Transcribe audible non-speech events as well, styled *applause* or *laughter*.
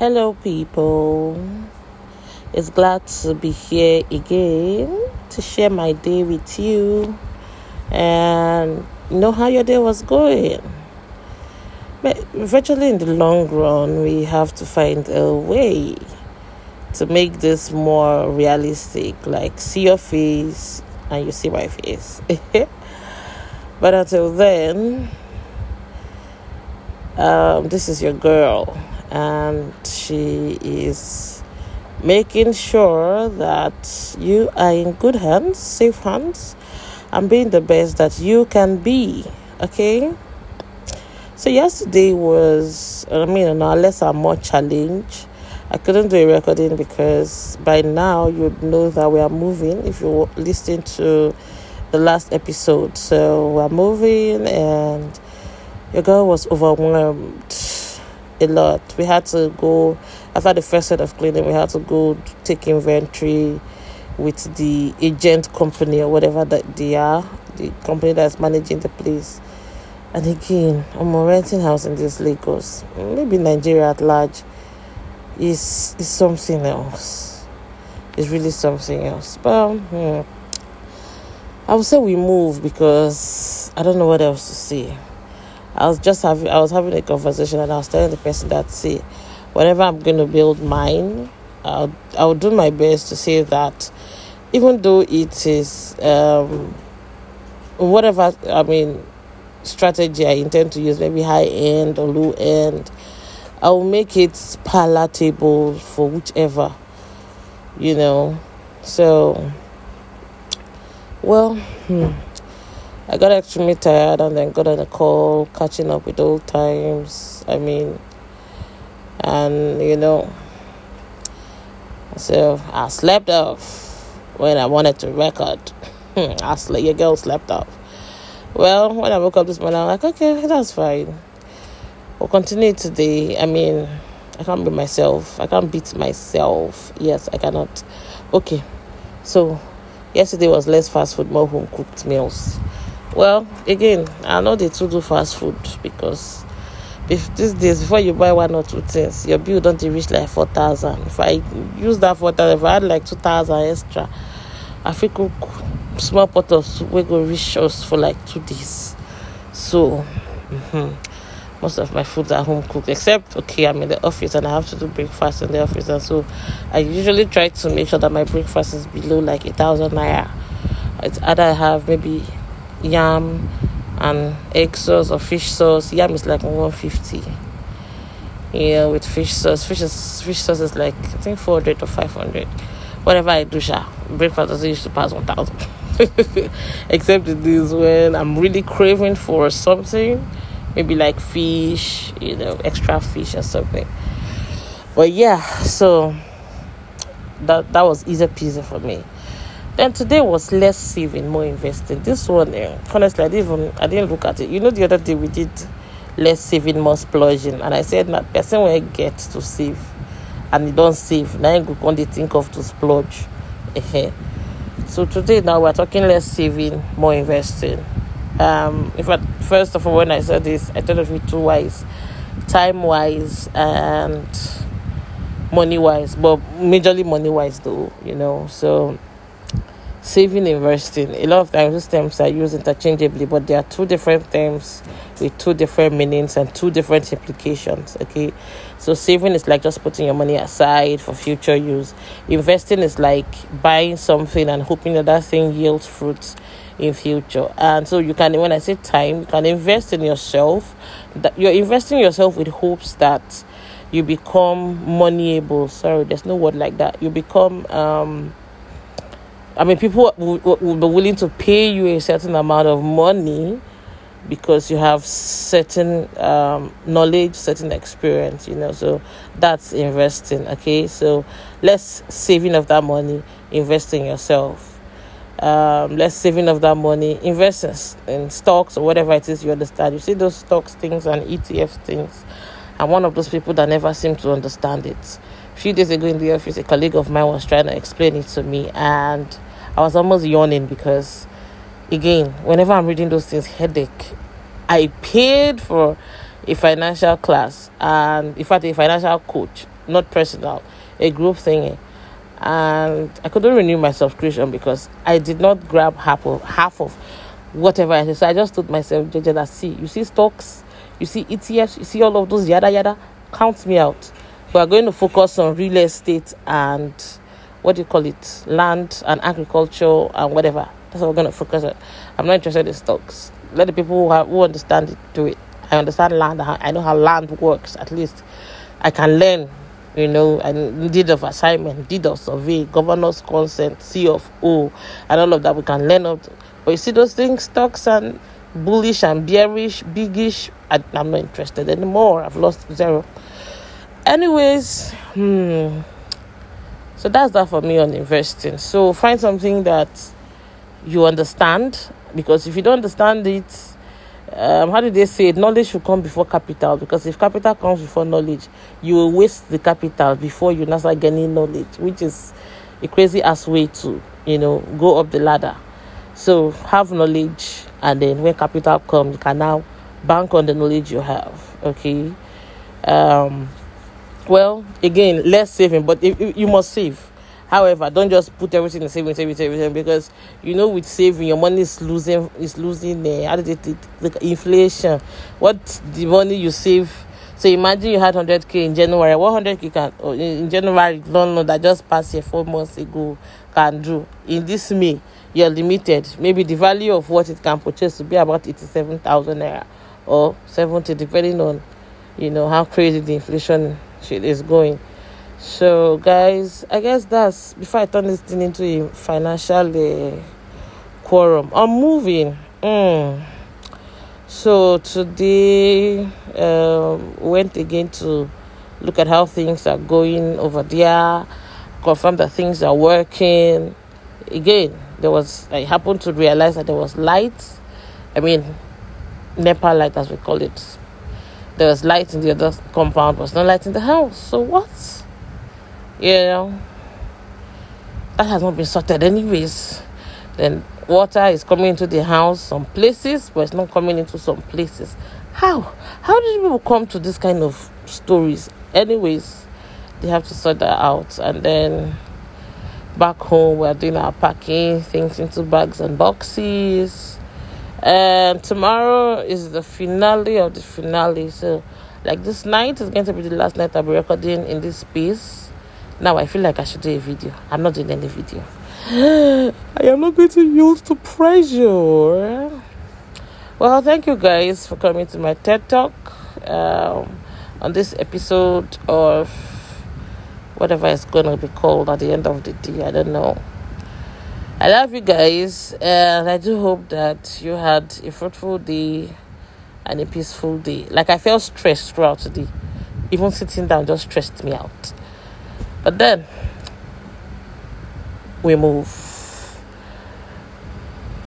Hello, people. It's glad to be here again to share my day with you and know how your day was going. But virtually in the long run, we have to find a way to make this more realistic. Like, see your face and you see my face. *laughs* but until then, um, this is your girl, and she is making sure that you are in good hands, safe hands, and being the best that you can be. Okay. So yesterday was, I mean, our less or more challenge. I couldn't do a recording because by now you'd know that we are moving if you listen to the last episode. So we're moving and your girl was overwhelmed a lot. We had to go after the first set of cleaning. We had to go take inventory with the agent company or whatever that they are, the company that's managing the place. And again, I'm renting house in this Lagos, maybe Nigeria at large, is is something else. It's really something else. But hmm, I would say we move because I don't know what else to say. I was just having I was having a conversation and I was telling the person that see, whenever I'm going to build mine, I'll I'll do my best to say that, even though it is um, whatever I mean strategy I intend to use, maybe high end or low end, I will make it palatable for whichever, you know. So, well. Hmm. I got extremely tired and then got on a call, catching up with old times. I mean, and you know, so I slept off when I wanted to record. *laughs* I slept, your girl slept off. Well, when I woke up this morning, I'm like, okay, that's fine. We'll continue today. I mean, I can't be myself. I can't beat myself. Yes, I cannot. Okay, so yesterday was less fast food, more home cooked meals. Well, again, I know they too do fast food because if these days before you buy one or two things, your bill don't reach like four thousand. If I use that four thousand, if I had like two thousand extra, I fit cook small pot of soup go reach us for like two days. So, mm-hmm, most of my food are home cooked, except okay, I'm in the office and I have to do breakfast in the office, and so I usually try to make sure that my breakfast is below like a thousand naira. It's either I have maybe yam and egg sauce or fish sauce. Yam is like 150. Yeah, with fish sauce. Fish is, fish sauce is like I think 400 or 500. Whatever I do, sha, breakfast doesn't used to pass 1000. *laughs* Except it is when I'm really craving for something, maybe like fish, you know, extra fish or something. But yeah, so that that was easy peasy for me. Then today was less saving, more investing. This one, eh, honestly, I didn't even I didn't look at it. You know, the other day we did less saving, more splurging, and I said my person will get to save, and you don't save. Now you go on they think of to splurge. so today now we're talking less saving, more investing. Um, in fact, first of all, when I said this, I thought of it two wise, time wise and money wise, but majorly money wise though, you know. So saving investing a lot of times these terms are used interchangeably but there are two different terms with two different meanings and two different implications okay? So saving is like just putting your money aside for future use. Investing is like buying something and hoping that that thing yields fruits in future. And so you can when i say time you can invest in yourself. That you're investing yourself with hopes that you become moneyable. Sorry there's no word like that. You become um I mean, people will, will be willing to pay you a certain amount of money because you have certain um, knowledge, certain experience, you know. So that's investing, okay? So less saving of that money, invest in yourself. Um, less saving of that money, invest in stocks or whatever it is you understand. You see those stocks things and ETF things. I'm one of those people that never seem to understand it. Few days ago in the office, a colleague of mine was trying to explain it to me, and I was almost yawning because, again, whenever I'm reading those things, headache. I paid for a financial class and, in fact, a financial coach not personal, a group thing. And I couldn't renew my subscription because I did not grab half of half of whatever I said. So I just told myself, JJ, that see, you see stocks, you see ETFs, you see all of those yada yada, count me out. We are going to focus on real estate and what do you call it, land and agriculture and whatever. That's what we're going to focus on. I'm not interested in stocks. Let the people who, have, who understand it do it. I understand land. I know how land works. At least I can learn. You know, and deed of assignment, deed of survey, governor's consent, C of O, and all of that. We can learn. Up but you see those things, stocks and bullish and bearish, biggish. I, I'm not interested anymore. I've lost zero. Anyways, hmm. So that's that for me on investing. So find something that you understand because if you don't understand it, um, how did they say it? Knowledge should come before capital because if capital comes before knowledge, you will waste the capital before you start gaining knowledge, which is a crazy ass way to, you know, go up the ladder. So have knowledge, and then when capital comes, you can now bank on the knowledge you have. Okay. Um, well, again, less saving, but if, if you must save However, don't just put everything in saving, saving, saving, because you know with saving your money is losing is losing uh, it, the inflation. What the money you save. So imagine you had 100k in January. What 100k can oh, in January? No, no, that just passed here four months ago can do in this May. You're limited. Maybe the value of what it can purchase to be about 87,000 naira or 70, depending on you know how crazy the inflation shit is going. So, guys, I guess that's before I turn this thing into a financial uh, quorum. I'm moving. Mm. So today um, went again to look at how things are going over there, confirm that things are working. Again, there was I happened to realize that there was light. I mean, NEPA light as we call it. There was light in the other compound, but no light in the house. So what? you know, that has not been sorted anyways. Then water is coming into the house some places, but it's not coming into some places. How? How did people come to this kind of stories? Anyways, they have to sort that out. And then back home, we're doing our packing things into bags and boxes. And tomorrow is the finale of the finale. So, like this night is going to be the last night I'll be recording in this space now I feel like I should do a video. I'm not doing any video. *gasps* I am not going to use to pressure. Well, thank you guys for coming to my TED Talk um, on this episode of whatever it's going to be called at the end of the day. I don't know. I love you guys, and I do hope that you had a fruitful day and a peaceful day. Like I felt stressed throughout the day. Even sitting down just stressed me out. But then we move.